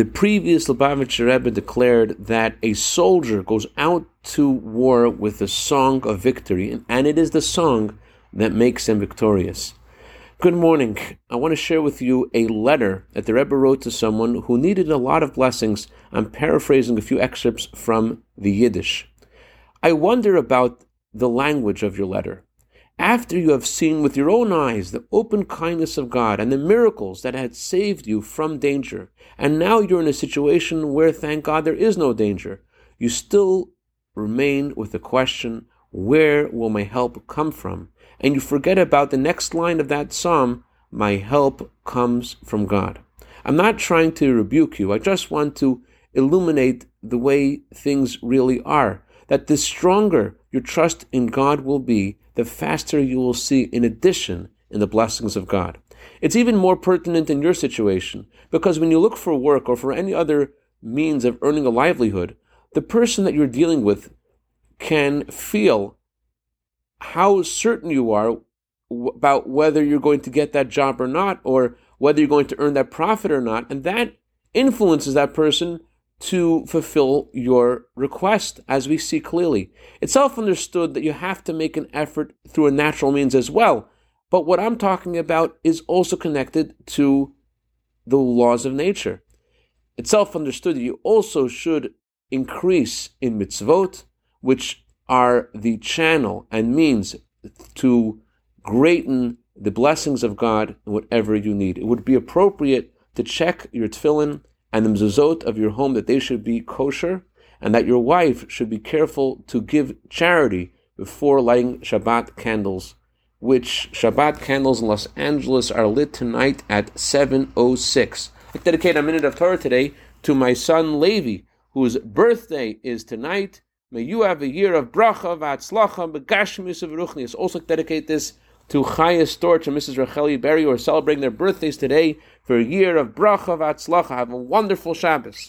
The previous Lubavitcher Rebbe declared that a soldier goes out to war with a song of victory, and it is the song that makes him victorious. Good morning. I want to share with you a letter that the Rebbe wrote to someone who needed a lot of blessings. I'm paraphrasing a few excerpts from the Yiddish. I wonder about the language of your letter. After you have seen with your own eyes the open kindness of God and the miracles that had saved you from danger, and now you're in a situation where, thank God, there is no danger, you still remain with the question, where will my help come from? and you forget about the next line of that psalm, my help comes from God. I'm not trying to rebuke you. I just want to illuminate the way things really are. That the stronger your trust in God will be, the faster you will see in addition in the blessings of God. It's even more pertinent in your situation because when you look for work or for any other means of earning a livelihood, the person that you're dealing with can feel how certain you are about whether you're going to get that job or not, or whether you're going to earn that profit or not. And that influences that person to fulfill your request, as we see clearly. It's self understood that you have to make an effort through a natural means as well. But what I'm talking about is also connected to the laws of nature. It's self understood that you also should increase in mitzvot, which are the channel and means to greaten the blessings of God in whatever you need. It would be appropriate to check your tefillin and the mezuzot of your home that they should be kosher, and that your wife should be careful to give charity before lighting Shabbat candles, which Shabbat candles in Los Angeles are lit tonight at 7.06. I dedicate a minute of Torah today to my son Levi, whose birthday is tonight. May you have a year of bracha, v'atzlacha, begashmis of. Also dedicate this to Chaya Storch and Mrs. Racheli Berry, who are celebrating their birthdays today for a year of bracha, v'atzlacha. Have a wonderful Shabbos.